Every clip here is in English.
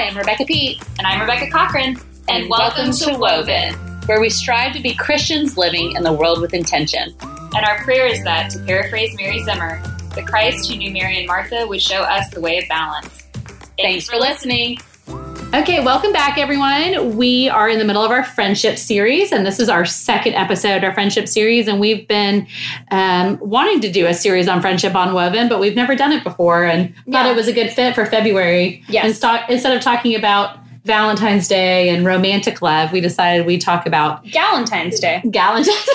Hi, I'm Rebecca Pete. And I'm Rebecca Cochran. And, and welcome, welcome, to Woven, where we strive to be Christians living in the world with intention. And our prayer is that, to paraphrase Mary Zimmer, the Christ who knew Mary and Martha would show us the way of balance. Thanks, Thanks for listening. Okay, welcome back, everyone. We are in the middle of our friendship series, and this is our second episode, our friendship series. And we've been um, wanting to do a series on friendship on Woven, but we've never done it before, and yeah. thought it was a good fit for February. Yes. And st- instead of talking about Valentine's Day and romantic love, we decided we talk about Galentine's Day. Galentine's.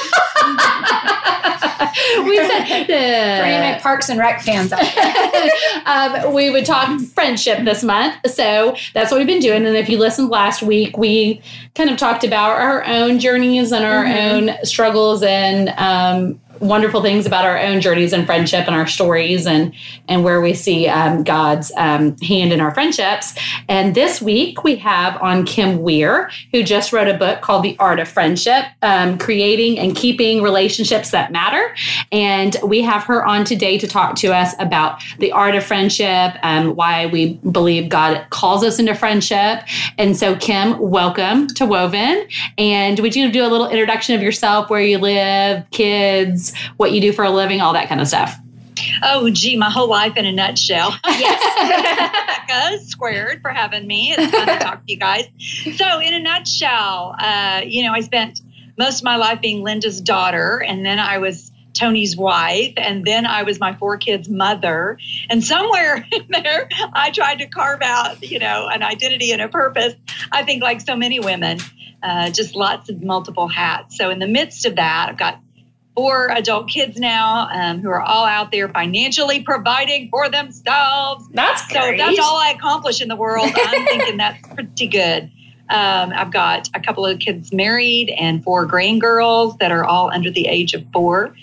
we said uh, Parks and Rec fans. um, we would talk friendship this month, so that's what we've been doing. And if you listened last week, we kind of talked about our own journeys and our mm-hmm. own struggles and um, wonderful things about our own journeys and friendship and our stories and and where we see um, God's um, hand in our friendships. And this week we have on Kim Weir, who just wrote a book called The Art of Friendship: um, Creating and Keeping Relationships That Matter. And we have her on today to talk to us about the art of friendship, and why we believe God calls us into friendship. And so, Kim, welcome to Woven. And would you do a little introduction of yourself, where you live, kids? What you do for a living, all that kind of stuff. Oh, gee, my whole life in a nutshell. Yes. Becca squared for having me. It's fun to talk to you guys. So, in a nutshell, uh, you know, I spent most of my life being Linda's daughter, and then I was Tony's wife, and then I was my four kids' mother. And somewhere in there, I tried to carve out, you know, an identity and a purpose. I think, like so many women, uh, just lots of multiple hats. So, in the midst of that, I've got four adult kids now um, who are all out there financially providing for themselves. That's great. So that's all I accomplish in the world. I'm thinking that's pretty good. Um, I've got a couple of kids married and four grandgirls that are all under the age of four.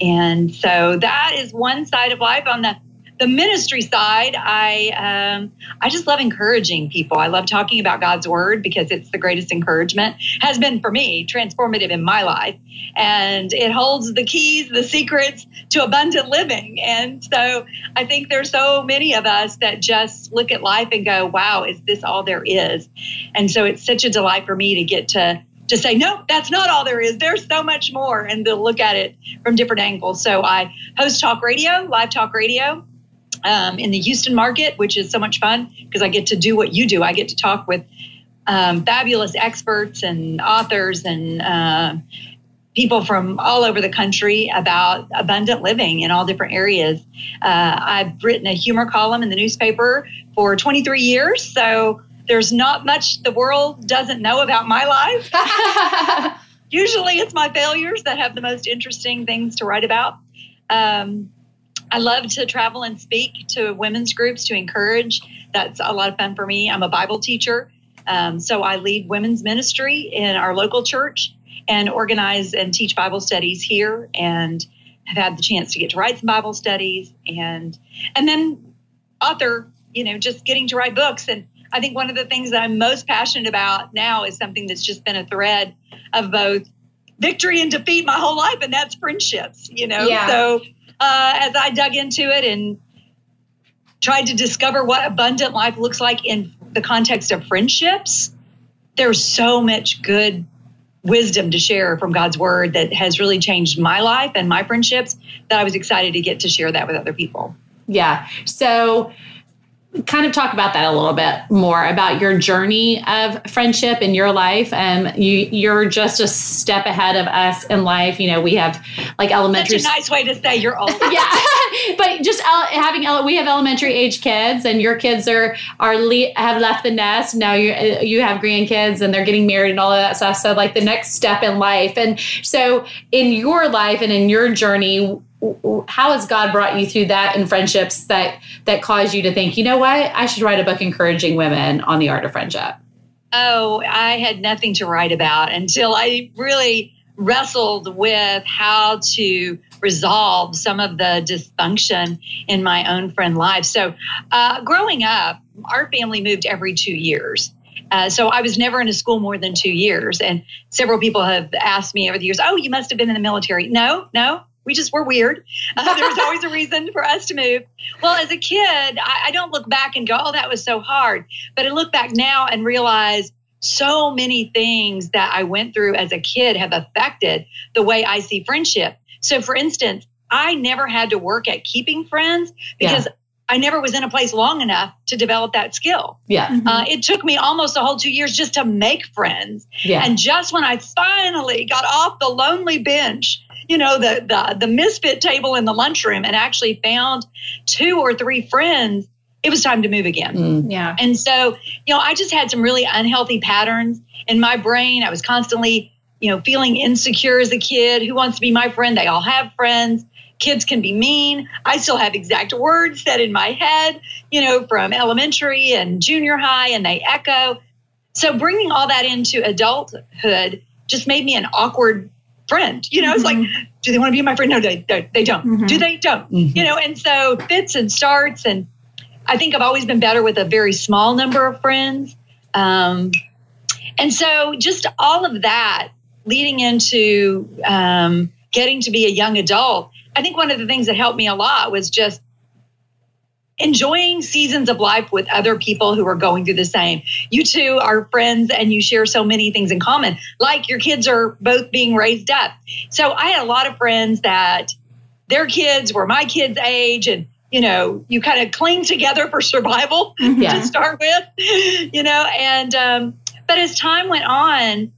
And so that is one side of life. On the the ministry side, I um, I just love encouraging people. I love talking about God's word because it's the greatest encouragement. Has been for me transformative in my life, and it holds the keys, the secrets to abundant living. And so I think there's so many of us that just look at life and go, "Wow, is this all there is?" And so it's such a delight for me to get to to say, no, that's not all there is. There's so much more, and to look at it from different angles. So I host talk radio, live talk radio um, in the Houston market, which is so much fun because I get to do what you do. I get to talk with um, fabulous experts and authors and uh, people from all over the country about abundant living in all different areas. Uh, I've written a humor column in the newspaper for 23 years, so there's not much the world doesn't know about my life. Usually, it's my failures that have the most interesting things to write about. Um, I love to travel and speak to women's groups to encourage. That's a lot of fun for me. I'm a Bible teacher, um, so I lead women's ministry in our local church and organize and teach Bible studies here, and have had the chance to get to write some Bible studies and and then author. You know, just getting to write books. And I think one of the things that I'm most passionate about now is something that's just been a thread of both victory and defeat my whole life, and that's friendships. You know, yeah. so uh, as I dug into it and tried to discover what abundant life looks like in the context of friendships, there's so much good wisdom to share from God's word that has really changed my life and my friendships that I was excited to get to share that with other people. Yeah. So kind of talk about that a little bit more about your journey of friendship in your life. Um, you you're just a step ahead of us in life. You know, we have like elementary. Such a nice way to say you're old. yeah, but just having we have elementary age kids, and your kids are are le- have left the nest. Now you you have grandkids, and they're getting married and all of that stuff. So like the next step in life, and so in your life and in your journey how has God brought you through that and friendships that that cause you to think, you know what, I should write a book encouraging women on the art of friendship? Oh, I had nothing to write about until I really wrestled with how to resolve some of the dysfunction in my own friend life. So, uh, growing up, our family moved every two years. Uh, so I was never in a school more than two years. And several people have asked me over the years, oh, you must have been in the military. No, no, We just were weird. Uh, there was always a reason for us to move. Well, as a kid, I, I don't look back and go, oh, that was so hard. But I look back now and realize so many things that I went through as a kid have affected the way I see friendship. So, for instance, I never had to work at keeping friends because yeah. I never was in a place long enough to develop that skill. Yeah. Mm-hmm. Uh, it took me almost a whole two years just to make friends. Yeah. And just when I finally got off the lonely bench, you know, the, the, the misfit table in the lunchroom and actually found two or three friends, it was time to move again. Mm. Yeah. And so, you know, I just had some really unhealthy patterns in my brain. I was constantly, you know, feeling insecure as a kid. Who wants to be my friend? They all have friends kids can be mean. I still have exact words set in my head, you know, from elementary and junior high, and they echo. So bringing all that into adulthood just made me an awkward friend. You know, mm-hmm. it's like, mm-hmm. do they want to be my friend? No, they, they, they don't. Mm-hmm. Do they? Don't. Mm-hmm. You know, and so fits and starts. And I think I've always been better with a very small number of friends. Um, and so just all of that leading into um, getting to be a young adult I think one of the things that helped me a lot was just enjoying seasons of life with other people who are going through the same. You two are friends and you share so many things in common, like your kids are both being raised up. So I had a lot of friends that their kids were my kids' age and you know, you kind of cling together for survival yeah. to start with, you know, and um, but as time went on,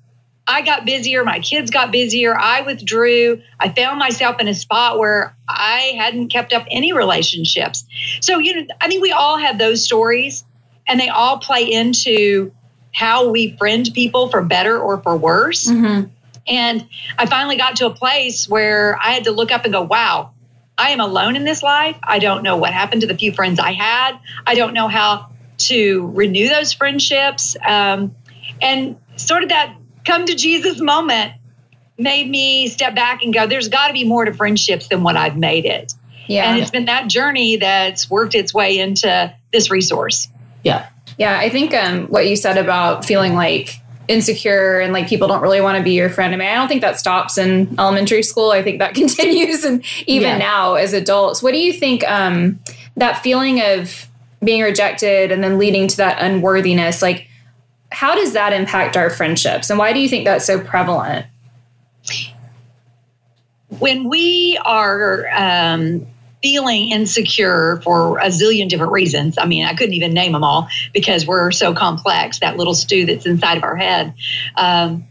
I got busier, my kids got busier, I withdrew. I found myself in a spot where I hadn't kept up any relationships. So, you know, I think we all have those stories and they all play into how we friend people for better or for worse. Mm-hmm. And I finally got to a place where I had to look up and go, wow, I am alone in this life. I don't know what happened to the few friends I had. I don't know how to renew those friendships. Um, and sort of that come to Jesus moment made me step back and go, there's got to be more to friendships than what I've made it. Yeah. And it's been that journey that's worked its way into this resource. Yeah. Yeah. I think um, what you said about feeling like insecure and like people don't really want to be your friend. I mean, I don't think that stops in elementary school. I think that continues and even yeah. now as adults. What do you think um, that feeling of being rejected and then leading to that unworthiness, like how does that impact our friendships? And why do you think that's so prevalent? When we are um, feeling insecure for a zillion different reasons i mean i couldn't even name them all because we're so complex that little stew that's inside of our head um,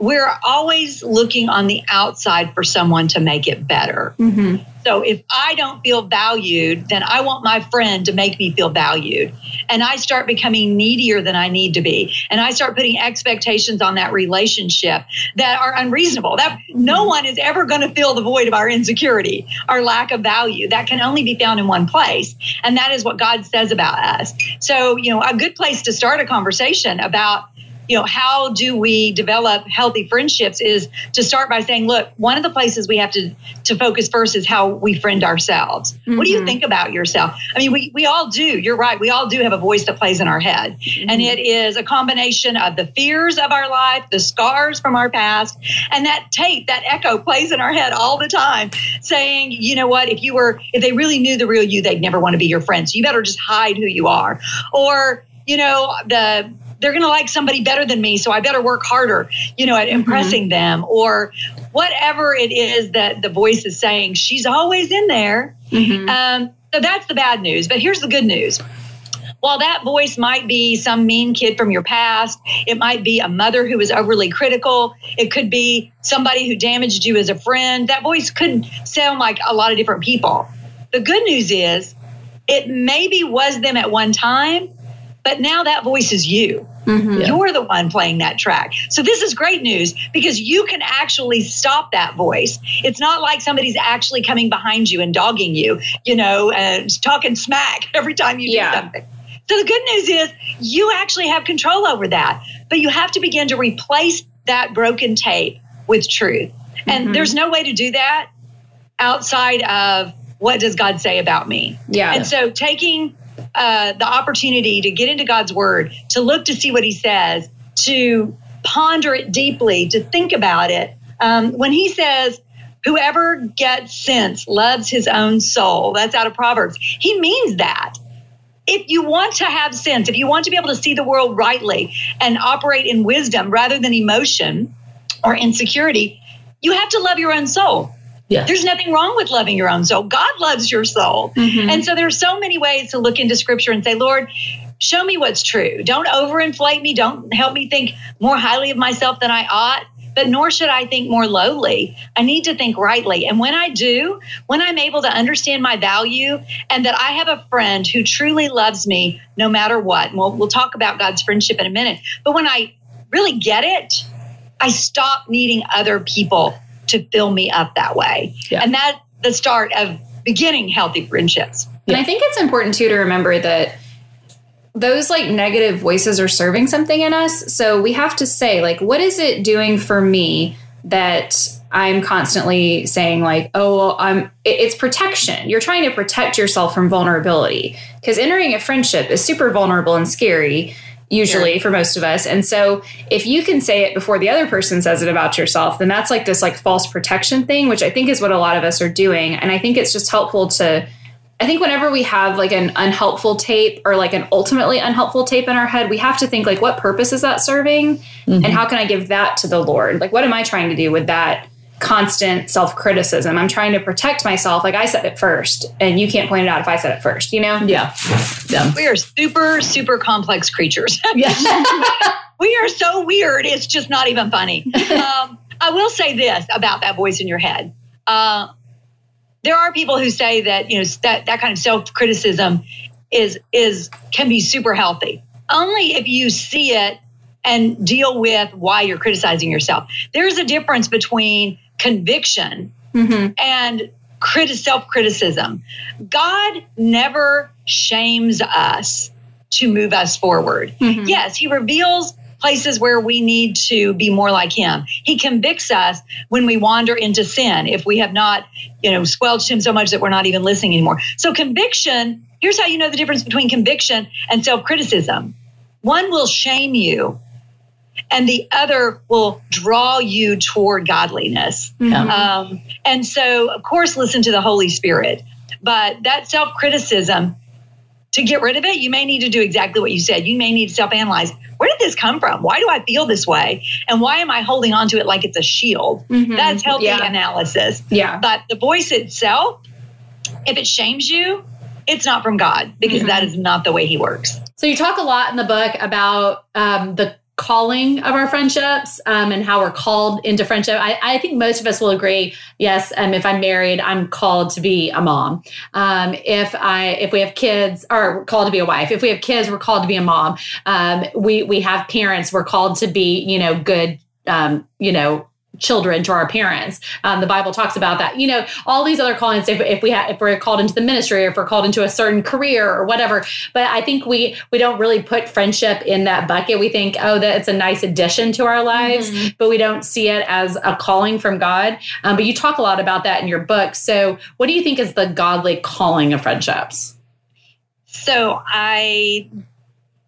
we're always looking on the outside for someone to make it better. Mm-hmm. So if I don't feel valued, then I want my friend to make me feel valued. And I start becoming needier than I need to be. And I start putting expectations on that relationship that are unreasonable. That no mm-hmm. one is ever going to fill the void of our insecurity, our lack of value. That can only be found in one place. And that is what God says about us. So, you know, a good place to start a conversation about you know, how do we develop healthy friendships is to start by saying, look, one of the places we have to to focus first is how we friend ourselves. Mm-hmm. What do you mm-hmm. think about yourself? I mean, we, we all do. You're right. We all do have a voice that plays in our head. Mm-hmm. And it is a combination of the fears of our life, the scars from our past, and that tape, that echo plays in our head all the time, saying, you know what, if you were, if they really knew the real you, they'd never want to be your friend. So you better just hide who you are. Or, you know, the they're going to like somebody better than me, so I better work harder, you know, at mm-hmm. impressing them or whatever it is that the voice is saying. She's always in there. Mm-hmm. Um, so that's the bad news. But here's the good news. While that voice might be some mean kid from your past, it might be a mother who was overly critical. It could be somebody who damaged you as a friend. That voice could sound like a lot of different people. The good news is it maybe was them at one time, but now that voice is you. Mm-hmm. You're the one playing that track. So this is great news because you can actually stop that voice. It's not like somebody's actually coming behind you and dogging you, you know, and talking smack every time you yeah. do something. So the good news is you actually have control over that, but you have to begin to replace that broken tape with truth. And mm-hmm. there's no way to do that outside of what does God say about me? Yeah. And so taking uh, the opportunity to get into God's word, to look to see what he says, to ponder it deeply, to think about it. Um, when he says, Whoever gets sense loves his own soul. That's out of Proverbs. He means that. If you want to have sense, if you want to be able to see the world rightly and operate in wisdom rather than emotion or insecurity, you have to love your own soul. Yeah. There's nothing wrong with loving your own soul. God loves your soul. Mhm. And so there's so many ways to look into scripture and say, Lord, show me what's true. Don't overinflate me. Don't help me think more highly of myself than I ought. But nor should I think more lowly. I need to think rightly. And when I do, when I'm able to understand my value and that I have a friend who truly loves me no matter what, and we'll, we'll talk about God's friendship in a minute. But when I really get it, I stop needing other people to fill me up that way. Yeah. And that's the start of beginning healthy friendships. And I think it's important too to remember that those like negative voices are serving something in us. So we have to say, like, what is it doing for me that I'm constantly saying, like, oh, well, I'm, it's protection. You're trying to protect yourself from vulnerability because entering a friendship is super vulnerable and scary. Usually for most of us. And so if you can say it before the other person says it about yourself, then that's like this like false protection thing, which I think is what a lot of us are doing. And I think it's just helpful to I think whenever we have like an unhelpful tape or like an ultimately unhelpful tape in our head, we have to think like what purpose is that serving and mm-hmm. how can I give that to the Lord? Like what am I trying to do with that constant self-criticism? I'm trying to protect myself like I said it first and you can't point it out if I said it first, you know? Yeah. Yeah. We are super, super complex creatures. Yeah. we are so weird. It's just not even funny. um, I will say this about that voice in your head. Uh, there are people who say that you know that that kind of self criticism is is can be super healthy only if you see it and deal with why you're criticizing yourself. There's a difference between conviction Mm-hmm. and criti- self criticism. God never shames us to move us forward. Mhm. Yes, He reveals places where we need to be more like Him. He convicts us when we wander into sin, if we have not, you know, squelched Him so much that we're not even listening anymore. So, conviction here's how you know the difference between conviction and self criticism one will shame you. And the other will draw you toward godliness. Mhm. Um, and so, of course, listen to the Holy Spirit. But that self criticism, to get rid of it, you may need to do exactly what you said. You may need to self analyze where did this come from? Why do I feel this way? And why am I holding on to it like it's a shield? Mhm. That's healthy Yeah. analysis. Yeah. But the voice itself, if it shames you, it's not from God because Mhm. that is not the way He works. So you talk a lot in the book about um, the calling of our friendships um, and how we're called into friendship. I, I think most of us will agree. Yes, um, if I'm married, I'm called to be a mom. Um, if I if we have kids, we're called to be a wife. If we have kids, we're called to be a mom. Um, we we have parents, we're called to be you know good. Um, you know children to our parents. Um, the Bible talks about that. You know, all these other callings. If, if we ha- if we're called into the ministry, or if we're called into a certain career or whatever. But I think we we don't really put friendship in that bucket. We think, oh, that it's a nice addition to our lives, Mhm. but we don't see it as a calling from God. Um, but you talk a lot about that in your book. So, what do you think is the godly calling of friendships? So I,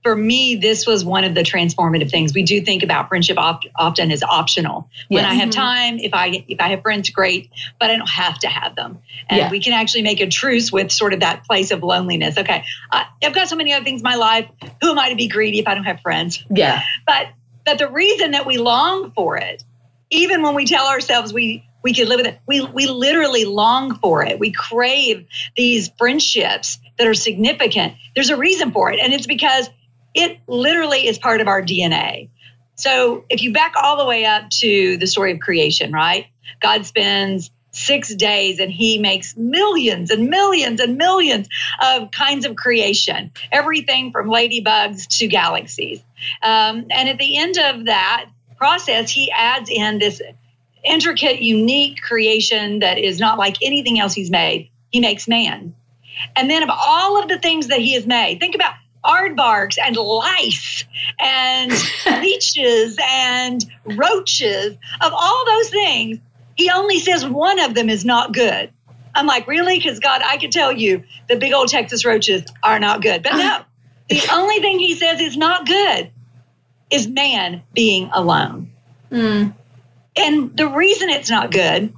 for me, this was one of the transformative things. We do think about friendship op- often as optional. When Yes. I have Mhm. time, if I if I have friends, great, but I don't have to have them. And Yeah. we can actually make a truce with sort of that place of loneliness. Okay, I've got so many other things in my life. Who am I to be greedy if I don't have friends? Yeah, But but the reason that we long for it, even when we tell ourselves we we can live with it, we we literally long for it. We crave these friendships that are significant. There's a reason for it, and it's because it literally is part of our DNA. So if you back all the way up to the story of creation, right? God spends six days and he makes millions and millions and millions of kinds of creation, everything from ladybugs to galaxies. Um, and at the end of that process, he adds in this intricate, unique creation that is not like anything else he's made. He makes man. And then of all of the things that he has made, think about aardvarks and lice and leeches and roaches. Of all those things, he only says one of them is not good. I'm like, really? Because God, I could tell you the big old Texas roaches are not good. But no, the only thing he says is not good is man being alone. Mm. And the reason it's not good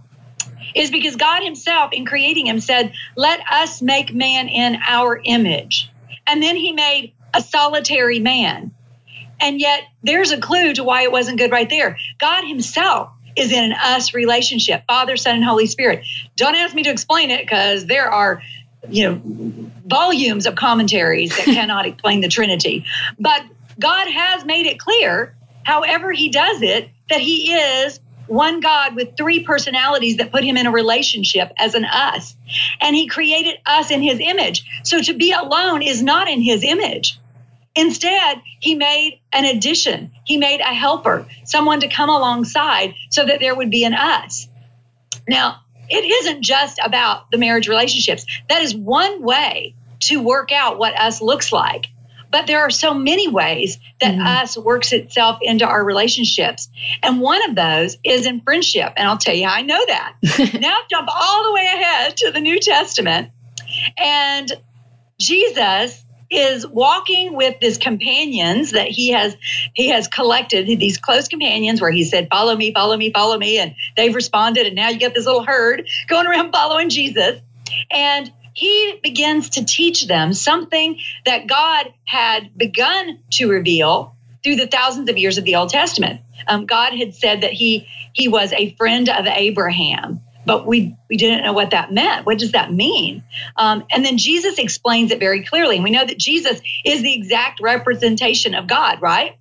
is because God Himself, in creating him, said, Let us make man in our image. And then He made a solitary man. And yet, there's a clue to why it wasn't good right there. God Himself is in an us relationship Father, Son, and Holy Spirit. Don't ask me to explain it because there are you know volumes of commentaries that cannot explain the trinity but god has made it clear however he does it that he is one God with three personalities that put him in a relationship as an us. And he created us in his image. So to be alone is not in his image. Instead, he made an addition. He made a helper, someone to come alongside so that there would be an us. Now, it isn't just about the marriage relationships. That is one way to work out what us looks like. But there are so many ways that mm-hmm. us works itself into our relationships. And one of those is in friendship. And I'll tell you how I know that. now jump all the way ahead to the New Testament. And Jesus is walking with his companions that he has he has collected these close companions where he said follow me follow me follow me and they've responded and now you get this little herd going around following jesus and he begins to teach them something that God had begun to reveal through the thousands of years of the Old Testament. Um, God had said that he he was a friend of Abraham, but we we didn't know what that meant. What does that mean? Um, and then Jesus explains it very clearly, and we know that Jesus is the exact representation of God, right?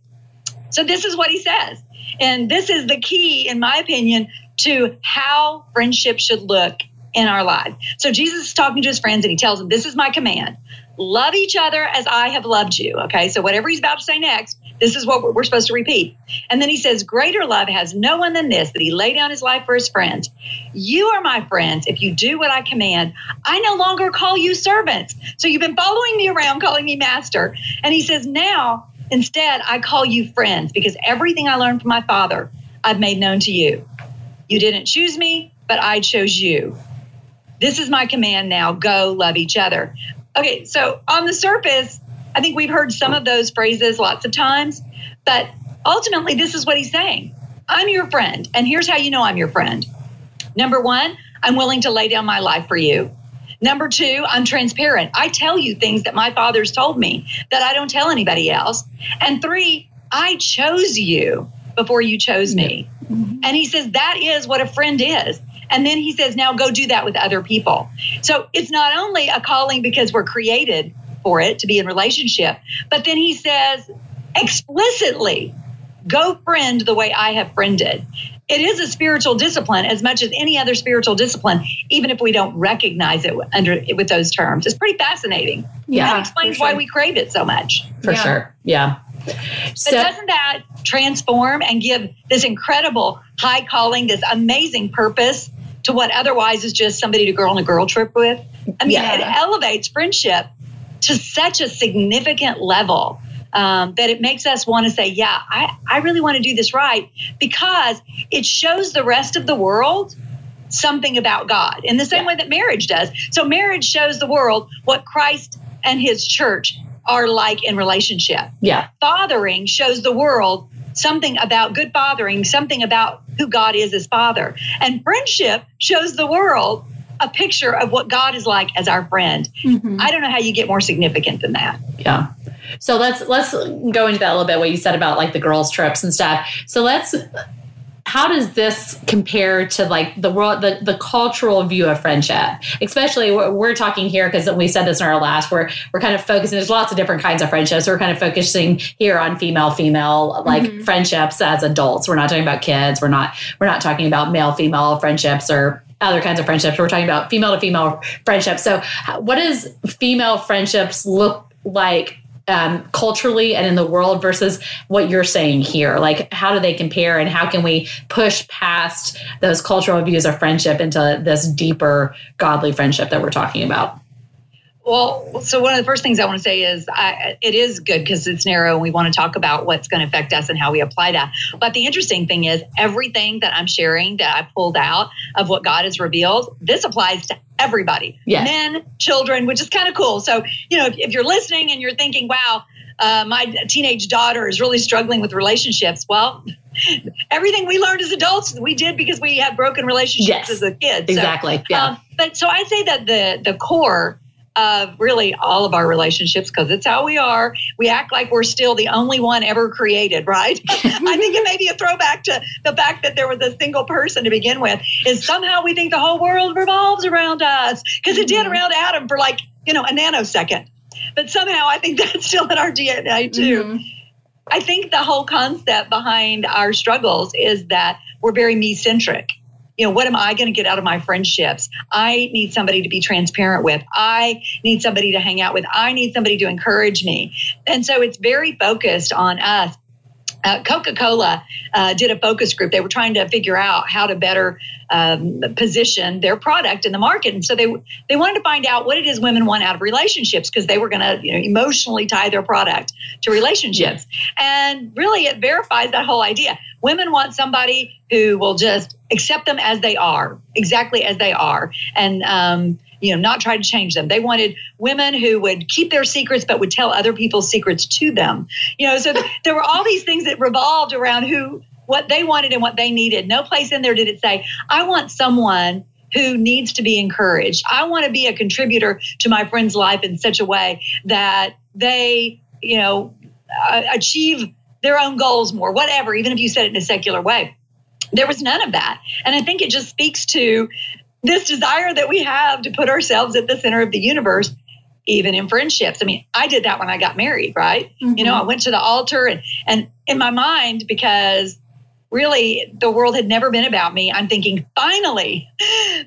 So this is what he says, and this is the key, in my opinion, to how friendship should look in our life. So Jesus is talking to his friends and he tells them, This is my command love each other as I have loved you. Okay, so whatever he's about to say next, this is what we're supposed to repeat. And then he says, Greater love has no one than this, that he laid down his life for his friends. You are my friends if you do what I command. I no longer call you servants. So you've been following me around, calling me master. And he says, Now, instead, I call you friends because everything I learned from my father, I've made known to you. You didn't choose me, but I chose you. This is my command now go love each other. Okay, so on the surface, I think we've heard some of those phrases lots of times, but ultimately, this is what he's saying I'm your friend, and here's how you know I'm your friend. Number one, I'm willing to lay down my life for you. Number two, I'm transparent. I tell you things that my father's told me that I don't tell anybody else. And three, I chose you before you chose me. Mm-hmm. And he says that is what a friend is. And then he says, now go do that with other people. So it's not only a calling because we're created for it to be in relationship, but then he says explicitly, go friend the way I have friended. It is a spiritual discipline as much as any other spiritual discipline, even if we don't recognize it under with those terms. It's pretty fascinating. Yeah, that explains sure. why we crave it so much. For yeah. sure. Yeah. So, but doesn't that transform and give this incredible high calling, this amazing purpose to what otherwise is just somebody to go on a girl trip with. I mean, yeah. it elevates friendship to such a significant level um, that it makes us want to say, yeah, I, I really want to do this right because it shows the rest of the world something about God in the same yeah. way that marriage does. So, marriage shows the world what Christ and his church are like in relationship. Yeah. Fathering shows the world something about good fathering, something about who God is as Father. And friendship shows the world a picture of what God is like as our friend. Mm-hmm. I don't know how you get more significant than that. Yeah. So let's let's go into that a little bit. What you said about like the girls' trips and stuff. So let's how does this compare to like the world the, the cultural view of friendship? Especially we're, we're talking here because we said this in our last we're we're kind of focusing there's lots of different kinds of friendships. We're kind of focusing here on female female like mm-hmm. friendships as adults. We're not talking about kids. We're not we're not talking about male female friendships or other kinds of friendships. We're talking about female to female friendships. So what does female friendships look like um, culturally and in the world versus what you're saying here? Like, how do they compare and how can we push past those cultural views of friendship into this deeper godly friendship that we're talking about? Well, so one of the first things I want to say is I, it is good because it's narrow and we want to talk about what's going to affect us and how we apply that. But the interesting thing is everything that I'm sharing that I pulled out of what God has revealed, this applies to everybody, yeah. men, children, which is kind of cool. So, you know, if, if you're listening and you're thinking, wow, uh, my teenage daughter is really struggling with relationships. Well, everything we learned as adults, we did because we had broken relationships Yes, as a kid. So, Exactly. Yeah. um, but so I say that the the core of really all of our relationships, because it's how we are, we act like we're still the only one ever created, right? I think it may be a throwback to the fact that there was a single person to begin with. Is somehow we think the whole world revolves around us because it did Mhm. around Adam for like you know a nanosecond. But somehow I think that's still in our DNA too. Mhm. I think the whole concept behind our struggles is that we're very me centric. You know, what am I going to get out of my friendships? I need somebody to be transparent with. I need somebody to hang out with. I need somebody to encourage me. And so it's very focused on us. Uh, Coca Cola uh, did a focus group. They were trying to figure out how to better um, position their product in the market, and so they they wanted to find out what it is women want out of relationships because they were going to you know emotionally tie their product to relationships. And really, it verifies that whole idea. Women want somebody who will just accept them as they are, exactly as they are, and um, you know not try to change them. They wanted women who would keep their secrets but would tell other people's secrets to them. You know, so th- there were all these things that revolved around who what they wanted and what they needed. No place in there did it say, "I want someone." Who needs to be encouraged? I want to be a contributor to my friend's life in such a way that they, you know, achieve their own goals more, whatever, even if you said it in a secular way. There was none of that. And I think it just speaks to this desire that we have to put ourselves at the center of the universe, even in friendships. I mean, I did that when I got married, right? You know, mm-hmm. I went to the altar and, and in my mind, because really the world had never been about me, I'm thinking, finally,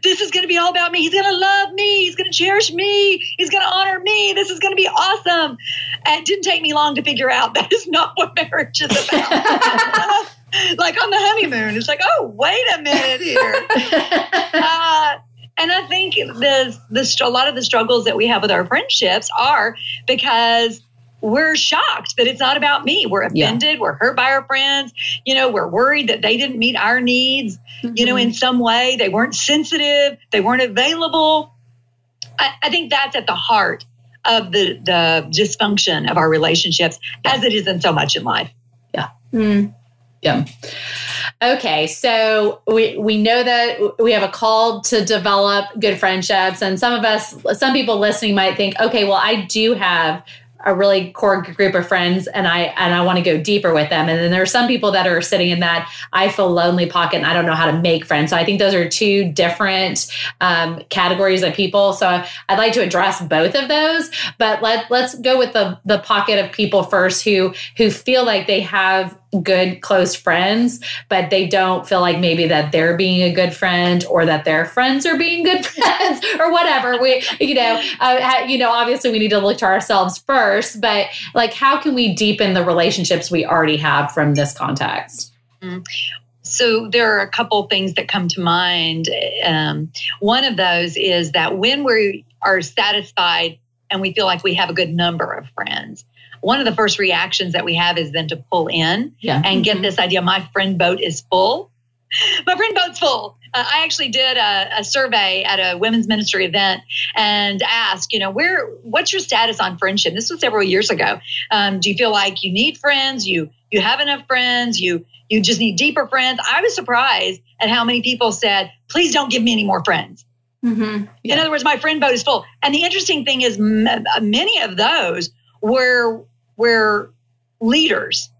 this is going to be all about me. He's going to love me. He's going to cherish me. He's going to honor me. This is going to be awesome. And it didn't take me long to figure out that is not what marriage is about. like on the honeymoon, it's like, oh, wait a minute here. Uh, and I think the the a lot of the struggles that we have with our friendships are because we're shocked that it's not about me. We're Yeah. offended. We're hurt by our friends. You know, we're worried that they didn't meet our needs. You know, in some way, they weren't sensitive. They weren't available. I, I think that's at the heart of the the dysfunction of our relationships, as it is in so much in life. Yeah. Mm. Yeah. Okay, so we we know that we have a call to develop good friendships, and some of us, some people listening might think, okay, well, I do have a really core group of friends, and I and I want to go deeper with them. And then there are some people that are sitting in that I feel lonely pocket, and I don't know how to make friends. So I think those are two different um, categories of people. So I'd like to address both of those, but let let's go with the the pocket of people first who who feel like they have good close friends but they don't feel like maybe that they're being a good friend or that their friends are being good friends or whatever. We you know uh, you know obviously we need to look to ourselves first but like how can we deepen the relationships we already have from this context? So there are a couple things that come to mind. Um, one of those is that when we are satisfied and we feel like we have a good number of friends, one of the first reactions that we have is then to pull in yeah and get Mhm. this idea my friend boat is full. My friend boat's full. Uh, I actually did a, a survey at a women's ministry event and asked, you know, where, what's your status on friendship? This was several years ago. Um, do you feel like you need friends? You you have enough friends? You you just need deeper friends? I was surprised at how many people said, please don't give me any more friends. Mhm. In other words, my friend boat is full. And the interesting thing is, m- many of those were were leaders.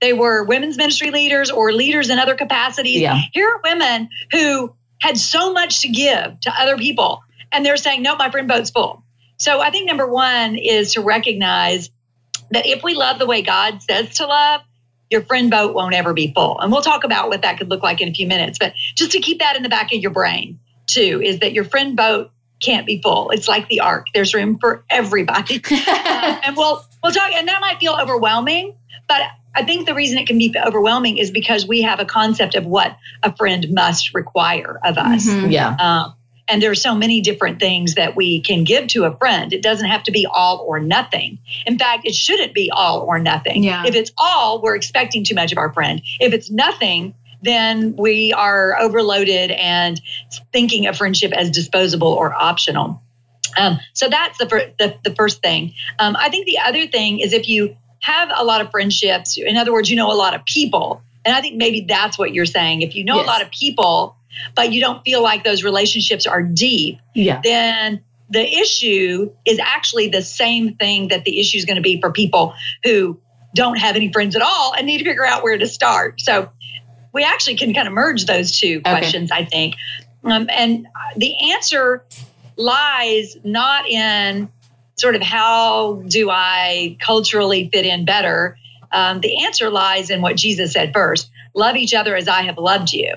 They were women's ministry leaders or leaders in other capacities. Yeah. Here are women who had so much to give to other people, and they're saying, "No, my friend boat's full." So I think number one is to recognize that if we love the way God says to love, your friend boat won't ever be full. And we'll talk about what that could look like in a few minutes. But just to keep that in the back of your brain, too, is that your friend boat can't be full. It's like the ark. There's room for everybody. Uh, and we'll we'll talk and that might feel overwhelming, but I think the reason it can be overwhelming is because we have a concept of what a friend must require of us. Mhm. yeah Um, and there's so many different things that we can give to a friend. It doesn't have to be all or nothing. In fact, it shouldn't be all or nothing. Yeah. If it's all, we're expecting too much of our friend. If it's nothing, then we are overloaded and thinking of friendship as disposable or optional. Um, so that's the, fir- the the first thing. Um, I think the other thing is if you have a lot of friendships, in other words, you know a lot of people, and I think maybe that's what you're saying. If you know Yes. a lot of people, but you don't feel like those relationships are deep, Yeah. then the issue is actually the same thing that the issue is going to be for people who don't have any friends at all and need to figure out where to start. So we actually can kind of merge those two Okay. questions, I think. Um, and the answer lies not in sort of how do I culturally fit in better. Um, the answer lies in what Jesus said first love each other as I have loved you.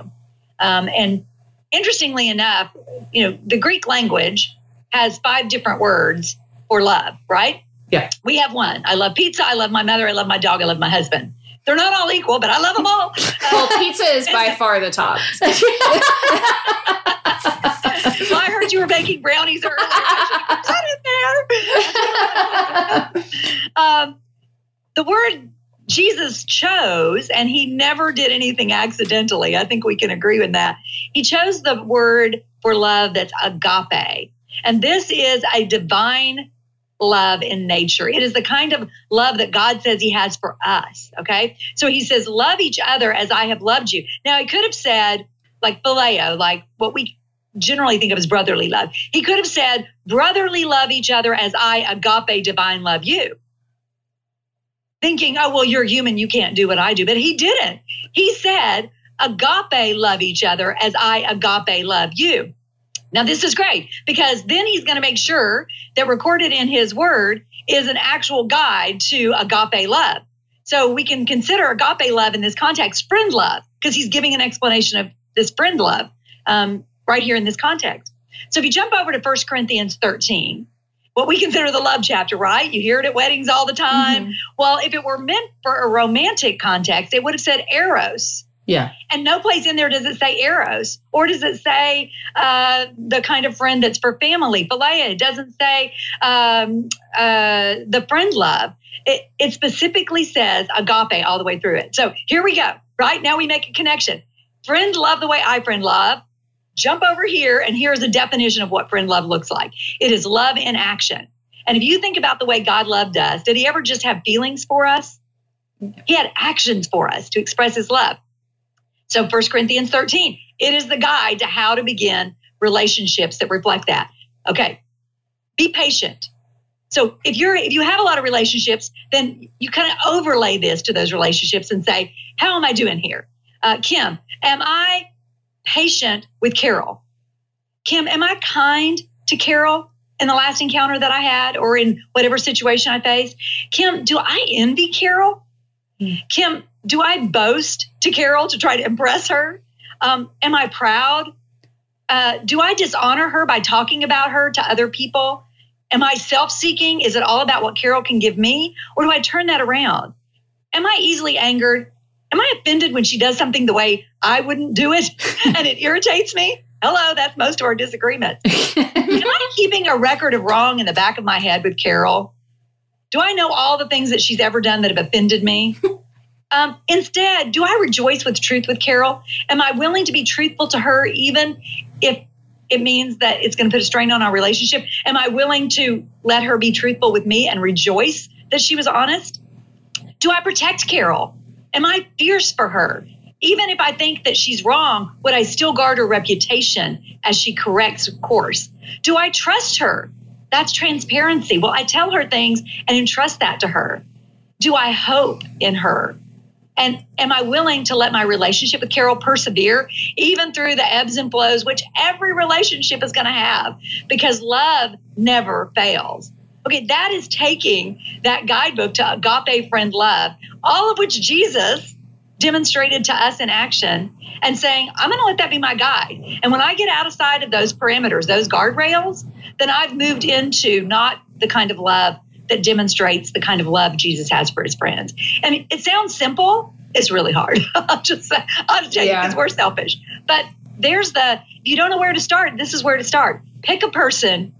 Um, and interestingly enough, you know, the Greek language has five different words for love, right? Yeah. We have one. I love pizza. I love my mother. I love my dog. I love my husband. They're not all equal, but I love them all. Well, pizza is by far the top. well, I heard you were making brownies earlier. I put in there. um, the word Jesus chose, and he never did anything accidentally. I think we can agree with that. He chose the word for love that's agape. And this is a divine love in nature. It is the kind of love that God says He has for us. Okay. So He says, Love each other as I have loved you. Now, He could have said, like phileo, like what we generally think of as brotherly love. He could have said, Brotherly love each other as I, agape, divine, love you. Thinking, oh, well, you're human, you can't do what I do. But He didn't. He said, Agape, love each other as I, agape, love you. Now, this is great because then he's going to make sure that recorded in his word is an actual guide to agape love. So we can consider agape love in this context friend love because he's giving an explanation of this friend love um, right here in this context. So if you jump over to 1 Corinthians 13, what we consider the love chapter, right? You hear it at weddings all the time. Well, if it were meant for a romantic context, it would have said eros. Yeah. And no place in there does it say eros or does it say uh, the kind of friend that's for family, philia? It doesn't say um, uh, the friend love. It, it specifically says agape all the way through it. So here we go. Right now we make a connection. Friend love the way I friend love. Jump over here, and here's a definition of what friend love looks like. It is love in action. And if you think about the way God loved us, did He ever just have feelings for us? He had actions for us to express His love. So 1 Corinthians 13, it is the guide to how to begin relationships that reflect that. Okay. Be patient. So if you're if you have a lot of relationships, then you kind of overlay this to those relationships and say, how am I doing here? Uh, Kim, am I patient with Carol? Kim, am I kind to Carol in the last encounter that I had or in whatever situation I faced? Kim, do I envy Carol? Kim, do I boast to Carol to try to impress her? Um, am I proud? Uh, do I dishonor her by talking about her to other people? Am I self seeking? Is it all about what Carol can give me? Or do I turn that around? Am I easily angered? Am I offended when she does something the way I wouldn't do it and it irritates me? Hello, that's most of our disagreements. Am I keeping a record of wrong in the back of my head with Carol? Do I know all the things that she's ever done that have offended me? Um, instead, do I rejoice with truth with Carol? Am I willing to be truthful to her, even if it means that it's going to put a strain on our relationship? Am I willing to let her be truthful with me and rejoice that she was honest? Do I protect Carol? Am I fierce for her? Even if I think that she's wrong, would I still guard her reputation as she corrects course? Do I trust her? That's transparency. Will I tell her things and entrust that to her? Do I hope in her? And am I willing to let my relationship with Carol persevere even through the ebbs and flows, which every relationship is going to have because love never fails? Okay, that is taking that guidebook to agape friend love, all of which Jesus demonstrated to us in action and saying, I'm going to let that be my guide. And when I get outside of those parameters, those guardrails, then I've moved into not the kind of love that demonstrates the kind of love Jesus has for his friends. And it sounds simple, it's really hard. I'll just I'll just tell you Yeah. because we're selfish. But there's the if you don't know where to start, this is where to start. Pick a person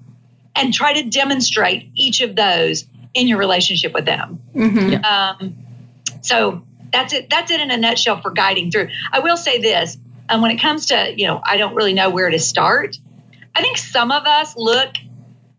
and try to demonstrate each of those in your relationship with them. Mhm. Um, so that's it. That's it in a nutshell for guiding through. I will say this: um, when it comes to you know, I don't really know where to start. I think some of us look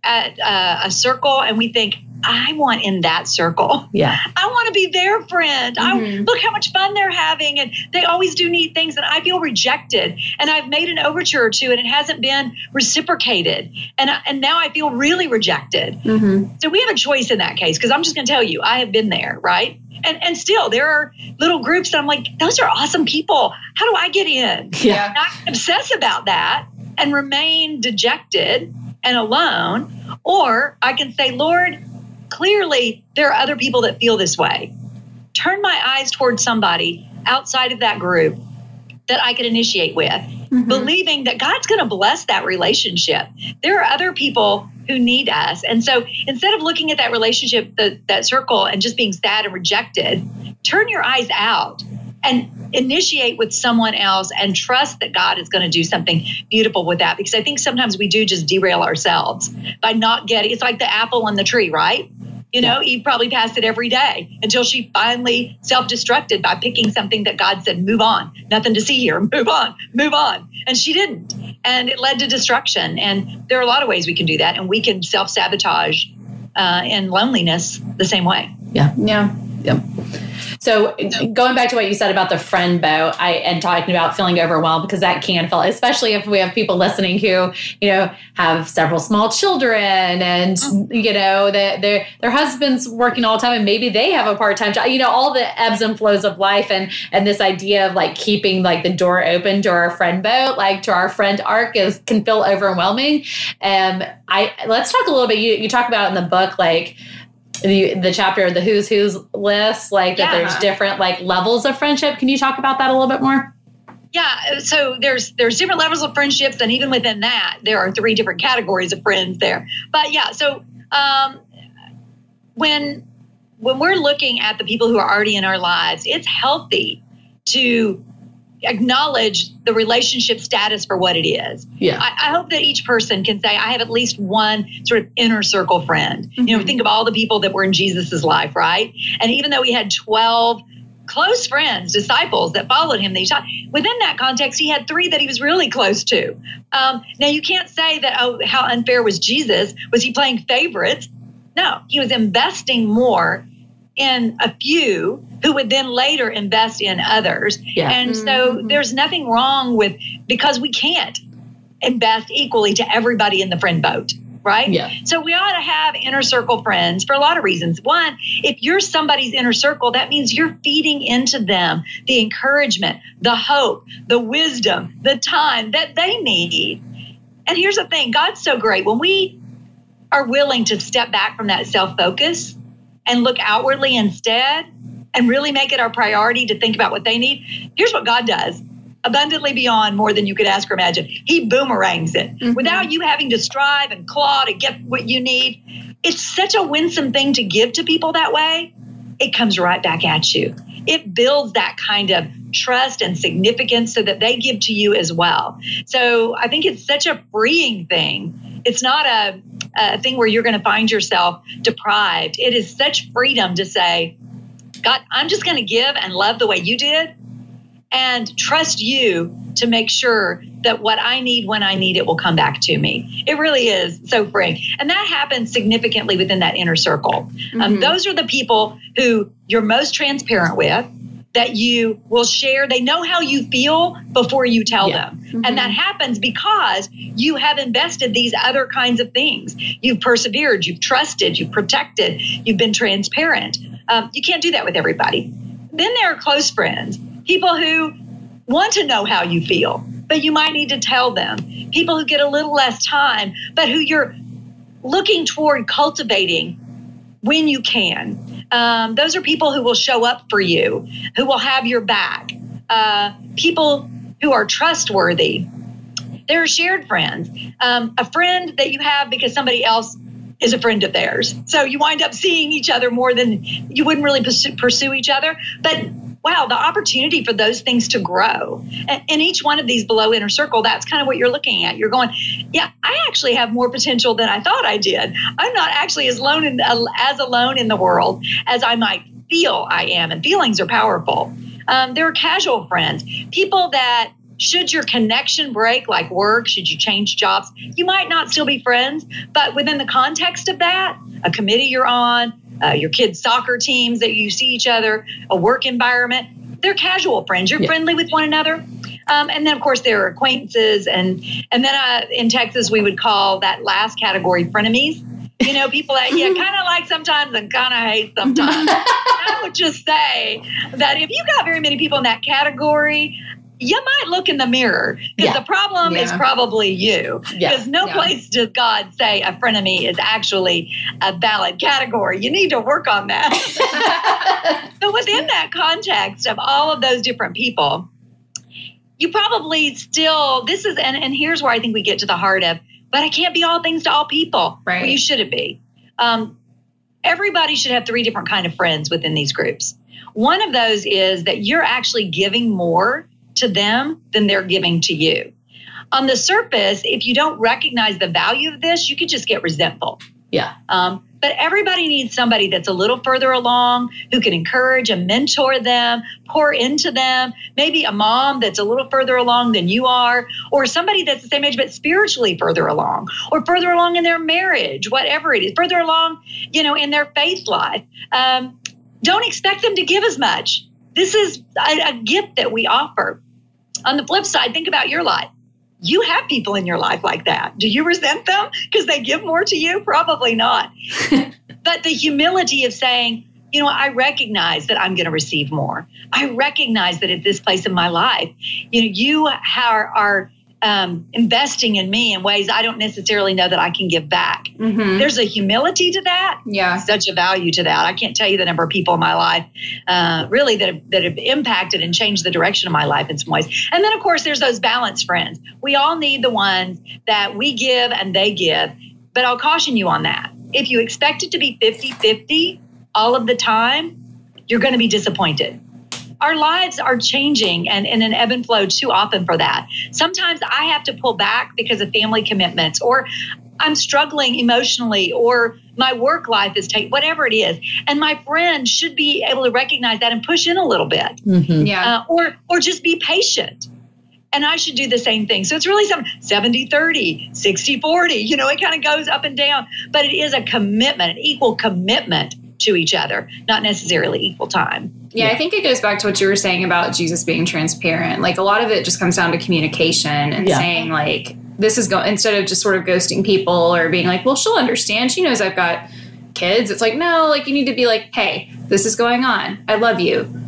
at uh, a circle and we think I want in that circle. Yeah. I want to be their friend. I Mhm. look how much fun they're having and they always do neat things and I feel rejected and I've made an overture or two and it hasn't been reciprocated. And I, and now I feel really rejected. Mm-hmm. So we have a choice in that case because I'm just going to tell you, I have been there, right? And and still there are little groups that I'm like, those are awesome people. How do I get in? Yeah. And I can obsess about that and remain dejected and alone, or I can say, Lord, clearly there are other people that feel this way. Turn my eyes towards somebody outside of that group that I could initiate with, Mhm. believing that God's going to bless that relationship. There are other people who need us. And so instead of looking at that relationship, the, that circle, and just being sad and rejected, turn your eyes out and initiate with someone else and trust that God is going to do something beautiful with that. Because I think sometimes we do just derail ourselves by not getting it's like the apple on the tree, right? You know, Eve probably passed it every day until she finally self destructed by picking something that God said, move on, nothing to see here, move on, move on. And she didn't. And it led to destruction. And there are a lot of ways we can do that. And we can self sabotage uh, in loneliness the same way. Yeah. Yeah. Yeah. So going back to what you said about the friend boat, I and talking about feeling overwhelmed because that can feel, especially if we have people listening who you know have several small children and you know that their their husbands working all the time and maybe they have a part time job. You know all the ebbs and flows of life and and this idea of like keeping like the door open to our friend boat, like to our friend ark, is can feel overwhelming. Um, I let's talk a little bit. You you talk about in the book like the the chapter of the who's who's list like that Yeah. there's different like levels of friendship can you talk about that a little bit more Yeah, so there's there's different levels of friendships, and even within that, there are three different categories of friends there. But yeah, so um, when when we're looking at the people who are already in our lives, it's healthy to acknowledge the relationship status for what it is. yeah I, I hope that each person can say, I have at least one sort of inner circle friend. You know, Mhm. think of all the people that were in Jesus's life, right? And even though he had 12 close friends, disciples that followed him, that he taught, within that context, he had three that he was really close to. Um, now, you can't say that, oh, how unfair was Jesus? Was he playing favorites? No, he was investing more in a few who would then later invest in others. Yeah. And so Mhm. there's nothing wrong with because we can't invest equally to everybody in the friend boat, right? yeah So we ought to have inner circle friends for a lot of reasons. One, if you're somebody's inner circle, that means you're feeding into them the encouragement, the hope, the wisdom, the time that they need. And here's the thing God's so great. When we are willing to step back from that self focus and look outwardly instead and really make it our priority to think about what they need, here's what God does abundantly beyond more than you could ask or imagine. He boomerangs it Mhm. without you having to strive and claw to get what you need. It's such a winsome thing to give to people that way. It comes right back at you. It builds that kind of trust and significance so that they give to you as well. So I think it's such a freeing thing. It's not a, a thing where you're going to find yourself deprived. It is such freedom to say, God, I'm just going to give and love the way you did and trust you to make sure that what I need when I need it will come back to me. It really is so freeing. And that happens significantly within that inner circle. Um, Mhm. those are the people who you're most transparent with, that you will share. They know how you feel before you tell Yeah. them. And that happens because you have invested these other kinds of things. You've persevered, you've trusted, you've protected, you've been transparent. Um, you can't do that with everybody. Then there are close friends, people who want to know how you feel, but you might need to tell them. People who get a little less time, but who you're looking toward cultivating when you can. Um, those are people who will show up for you, who will have your back, uh, people who are trustworthy. There are shared friends, um, a friend that you have because somebody else is a friend of theirs. So you wind up seeing each other more than you wouldn't really pursue, pursue each other. But wow, the opportunity for those things to grow. And, each one of these below inner circle, that's kind of what you're looking at. You're going, yeah, I actually have more potential than I thought I did. I'm not actually as alone in, as alone in the world as I might feel I am. And feelings are powerful. Um, there are casual friends, people that should your connection break, like work, should you change jobs, you might not still be friends, but within the context of that, a committee you're on, uh, your kids' soccer teams that you see each other, a work environment, they're casual friends. You're yeah. friendly with one another. Um, and then, of course, there are acquaintances, and and then uh, in Texas we would call that last category frenemies. You know, people that you kind of like sometimes and kind of hate sometimes. I would just say that if you got very many people in that category, you might look in the mirror because yeah. the problem yeah. is probably you. Because yeah. no place does God say a frenemy is actually a valid category. You need to work on that. but within that context of all of those different people, you probably still, this is, and, and here's where I think we get to the heart of, but I can't be all things to all people. Right. Well, you shouldn't be. Um, everybody should have three different kind of friends within these groups. One of those is that you're actually giving more to them than they're giving to you. On the surface, if you don't recognize the value of this, you could just get resentful. Yeah. Um, but everybody needs somebody that's a little further along who can encourage and mentor them, pour into them. Maybe a mom that's a little further along than you are, or somebody that's the same age but spiritually further along, or further along in their marriage, whatever it is, further along, you know, in their faith life. Um, don't expect them to give as much. This is a, a gift that we offer. On the flip side, think about your life. You have people in your life like that. Do you resent them because they give more to you? Probably not. but the humility of saying, you know, I recognize that I'm going to receive more. I recognize that at this place in my life, you know, you are, are um, investing in me in ways I don't necessarily know that I can give back. Mm-hmm. There's a humility to that. Yeah. Such a value to that. I can't tell you the number of people in my life uh, really that have, that have impacted and changed the direction of my life in some ways. And then, of course, there's those balanced friends. We all need the ones that we give and they give. But I'll caution you on that. If you expect it to be 50 50 all of the time, you're going to be disappointed our lives are changing and in an ebb and flow too often for that. Sometimes I have to pull back because of family commitments or I'm struggling emotionally or my work life is taking whatever it is. And my friend should be able to recognize that and push in a little bit. Mm-hmm. Yeah. Uh, or or just be patient. And I should do the same thing. So it's really some 70 30, 60 40. You know, it kind of goes up and down, but it is a commitment, an equal commitment to each other, not necessarily equal time. Yeah, I think it goes back to what you were saying about Jesus being transparent. Like a lot of it just comes down to communication and yeah. saying like this is going instead of just sort of ghosting people or being like, well, she'll understand. She knows I've got kids. It's like, no, like you need to be like, hey, this is going on. I love you.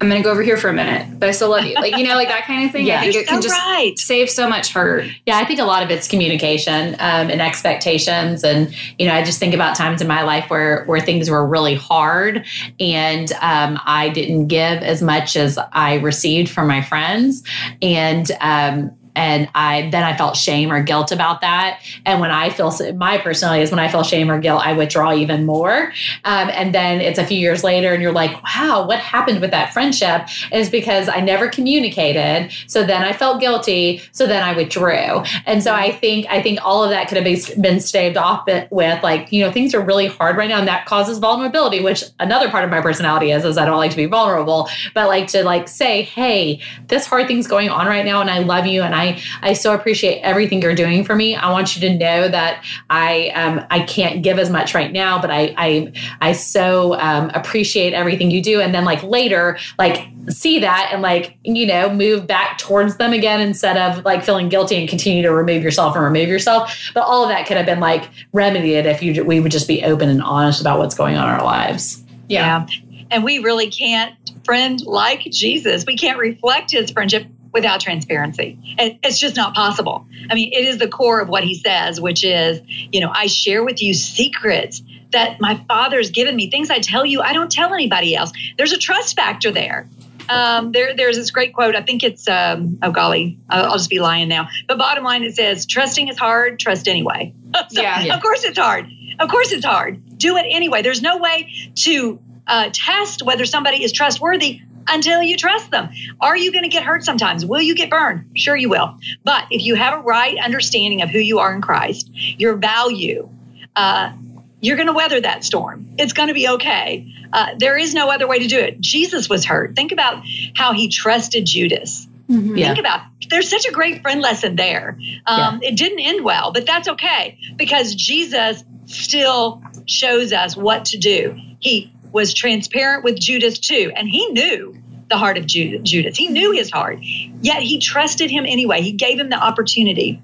I'm going to go over here for a minute, but I still love you. Like, you know, like that kind of thing. Yeah, I think it can just right. save so much hurt. Yeah, I think a lot of it's communication um, and expectations. And, you know, I just think about times in my life where, where things were really hard and um, I didn't give as much as I received from my friends. And, um, and I then I felt shame or guilt about that. And when I feel my personality is when I feel shame or guilt, I withdraw even more. Um, and then it's a few years later, and you're like, wow, what happened with that friendship? Is because I never communicated. So then I felt guilty. So then I withdrew. And so I think I think all of that could have been staved off with like you know things are really hard right now, and that causes vulnerability. Which another part of my personality is is I don't like to be vulnerable, but like to like say, hey, this hard thing's going on right now, and I love you, and I I I so appreciate everything you're doing for me. I want you to know that I um I can't give as much right now, but I I I so um, appreciate everything you do. And then like later, like see that and like you know move back towards them again instead of like feeling guilty and continue to remove yourself and remove yourself. But all of that could have been like remedied if you we would just be open and honest about what's going on in our lives. yeah. yeah. And we really can't friend like Jesus. We can't reflect his friendship without transparency. It's just not possible. I mean, it is the core of what he says, which is, you know, I share with you secrets that my father's given me, things I tell you, I don't tell anybody else. There's a trust factor there. Um, there, there's this great quote. I think it's, um, oh golly, I'll, I'll, just be lying now. But bottom line, it says, trusting is hard, trust anyway. so, yeah, yeah. Of course it's hard. Of course it's hard. Do it anyway. There's no way to uh, test whether somebody is trustworthy until you trust them. Are you going to get hurt sometimes? Will you get burned? Sure, you will. But if you have a right understanding of who you are in Christ, your value, uh, you're going to weather that storm. It's going to be okay. Uh, there is no other way to do it. Jesus was hurt. Think about how he trusted Judas Mm-hmm. Think about there's such a great friend lesson there. Um, yeah. It didn't end well, but that's okay because Jesus still shows us what to do. He was transparent with Judas too, and he knew the heart of Judas. He knew his heart, yet he trusted him anyway. He gave him the opportunity.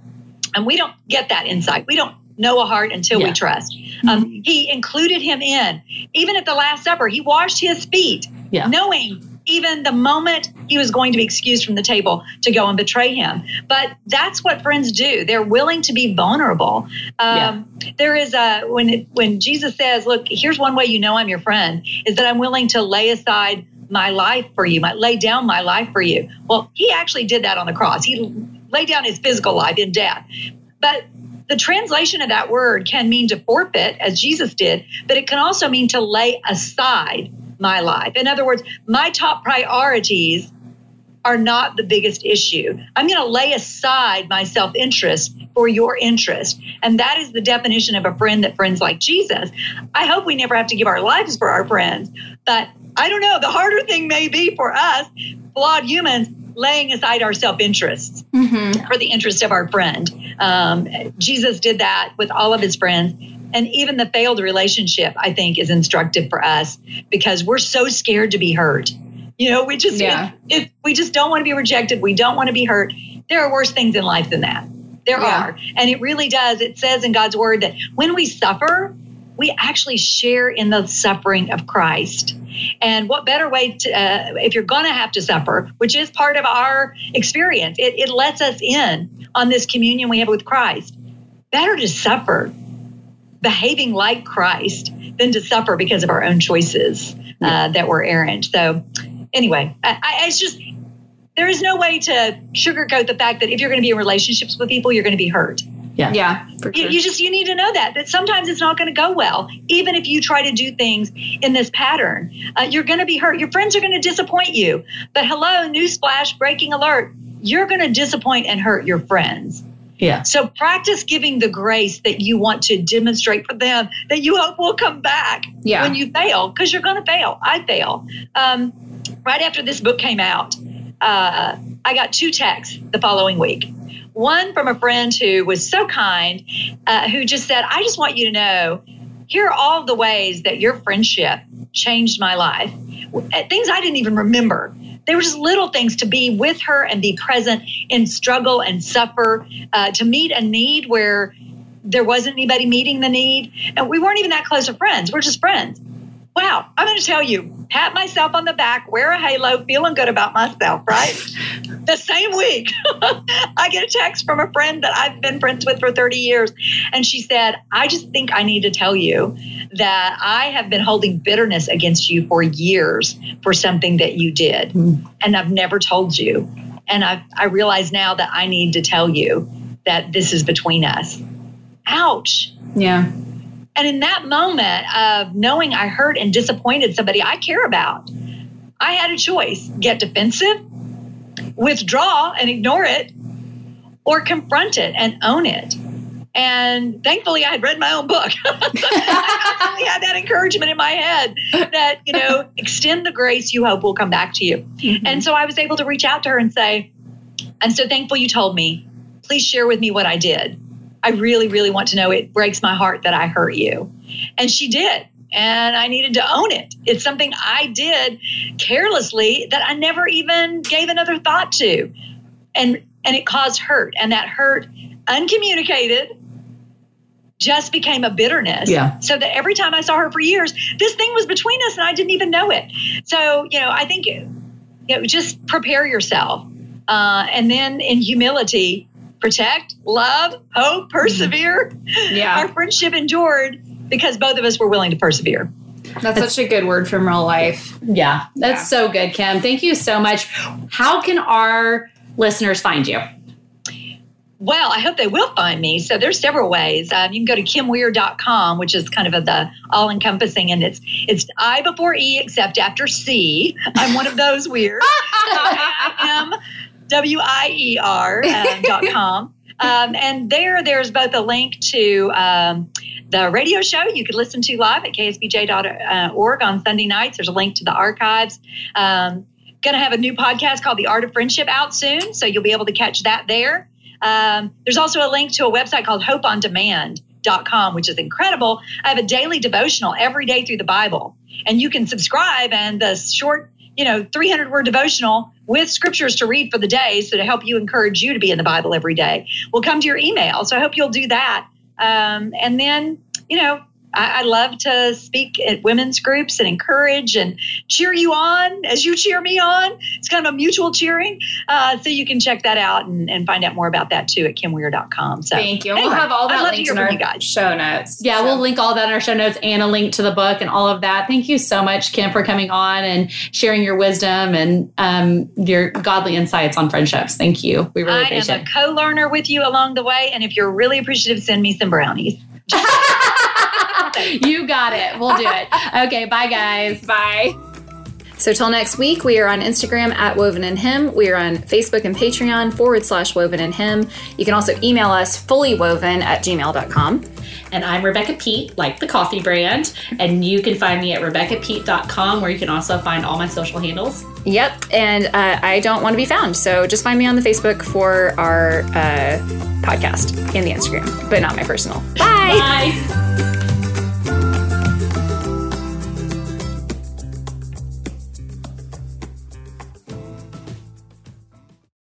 And we don't get that insight. We don't know a heart until yeah. we trust. Um, mm-hmm. He included him in. Even at the Last Supper, he washed his feet, yeah. knowing even the moment he was going to be excused from the table to go and betray him. But that's what friends do. They're willing to be vulnerable. Um, yeah. There is a when it, when Jesus says, "Look, here's one way you know I'm your friend is that I'm willing to lay aside my life for you, my lay down my life for you." Well, he actually did that on the cross. He laid down his physical life in death. But the translation of that word can mean to forfeit, as Jesus did, but it can also mean to lay aside my life. In other words, my top priorities are not the biggest issue. I'm going to lay aside my self interest for your interest. And that is the definition of a friend that friends like Jesus. I hope we never have to give our lives for our friends, but I don't know. The harder thing may be for us, flawed humans, laying aside our self interests mm-hmm. for the interest of our friend. Um, Jesus did that with all of his friends. And even the failed relationship, I think, is instructive for us because we're so scared to be hurt. You know, we just yeah. it, it, we just don't want to be rejected. We don't want to be hurt. There are worse things in life than that. There yeah. are, and it really does. It says in God's word that when we suffer, we actually share in the suffering of Christ. And what better way to, uh, if you're going to have to suffer, which is part of our experience, it, it lets us in on this communion we have with Christ. Better to suffer behaving like Christ than to suffer because of our own choices uh, that were errant. So, anyway, I, I, it's just there is no way to sugarcoat the fact that if you're going to be in relationships with people, you're going to be hurt. Yeah. Yeah. Sure. You, you, just you need to know that that sometimes it's not going to go well. Even if you try to do things in this pattern, uh, you're going to be hurt. Your friends are going to disappoint you. But hello, newsflash, breaking alert: you're going to disappoint and hurt your friends. Yeah. So practice giving the grace that you want to demonstrate for them that you hope will come back yeah. when you fail, because you're going to fail. I fail. Um, right after this book came out, uh, I got two texts the following week. One from a friend who was so kind, uh, who just said, I just want you to know here are all the ways that your friendship changed my life. Uh, things I didn't even remember. They were just little things to be with her and be present in struggle and suffer, uh, to meet a need where there wasn't anybody meeting the need. And we weren't even that close of friends. We're just friends. Wow, I'm going to tell you, pat myself on the back, wear a halo, feeling good about myself, right? the same week, I get a text from a friend that I've been friends with for 30 years. And she said, I just think I need to tell you that I have been holding bitterness against you for years for something that you did. Mm. And I've never told you. And I, I realize now that I need to tell you that this is between us. Ouch. Yeah. And in that moment of knowing I hurt and disappointed somebody I care about, I had a choice get defensive, withdraw and ignore it, or confront it and own it. And thankfully, I had read my own book. I had that encouragement in my head that, you know, extend the grace you hope will come back to you. Mm-hmm. And so I was able to reach out to her and say, I'm so thankful you told me. Please share with me what I did. I really, really want to know. It breaks my heart that I hurt you. And she did. And I needed to own it. It's something I did carelessly that I never even gave another thought to. And and it caused hurt. And that hurt, uncommunicated, just became a bitterness. Yeah. So that every time I saw her for years, this thing was between us and I didn't even know it. So, you know, I think you know, just prepare yourself. Uh, and then in humility, protect, love, hope, persevere. Yeah. Our friendship endured because both of us were willing to persevere. That's, that's such a good word from real life. Yeah, that's yeah. so good, Kim. Thank you so much. How can our listeners find you? Well, I hope they will find me. So there's several ways. Um, you can go to kimwier.com, which is kind of the all encompassing, and it's it's I before E except after C. I'm one of those weird. I am W I E R uh, dot com. Um, and there, there's both a link to um, the radio show you could listen to live at ksbj.org on Sunday nights. There's a link to the archives. Um, going to have a new podcast called The Art of Friendship out soon. So you'll be able to catch that there. Um, there's also a link to a website called hopeondemand.com, which is incredible. I have a daily devotional every day through the Bible, and you can subscribe and the short, you know, 300 word devotional with scriptures to read for the day. So to help you encourage you to be in the Bible every day We'll come to your email. So I hope you'll do that. Um, and then, you know, I, I, love to speak at women's groups and encourage and cheer you on as you cheer me on. It's kind of a mutual cheering. Uh, so you can check that out and, and, find out more about that too at kimwier.com. So thank you. Anyway, we'll have all that linked in our show notes. Yeah, so. we'll link all that in our show notes and a link to the book and all of that. Thank you so much, Kim, for coming on and sharing your wisdom and um, your godly insights on friendships. Thank you. We really I appreciate it. I am a co-learner with you along the way. And if you're really appreciative, send me some brownies. you got it. We'll do it. Okay, bye guys. Bye. So till next week, we are on Instagram at Woven in Him. We are on Facebook and Patreon forward slash Woven in Him. You can also email us fullywoven at gmail.com. And I'm Rebecca Peet, like the coffee brand. And you can find me at RebeccaPeet.com, where you can also find all my social handles. Yep. And uh, I don't want to be found. So just find me on the Facebook for our uh, podcast and the Instagram, but not my personal. Bye. Bye.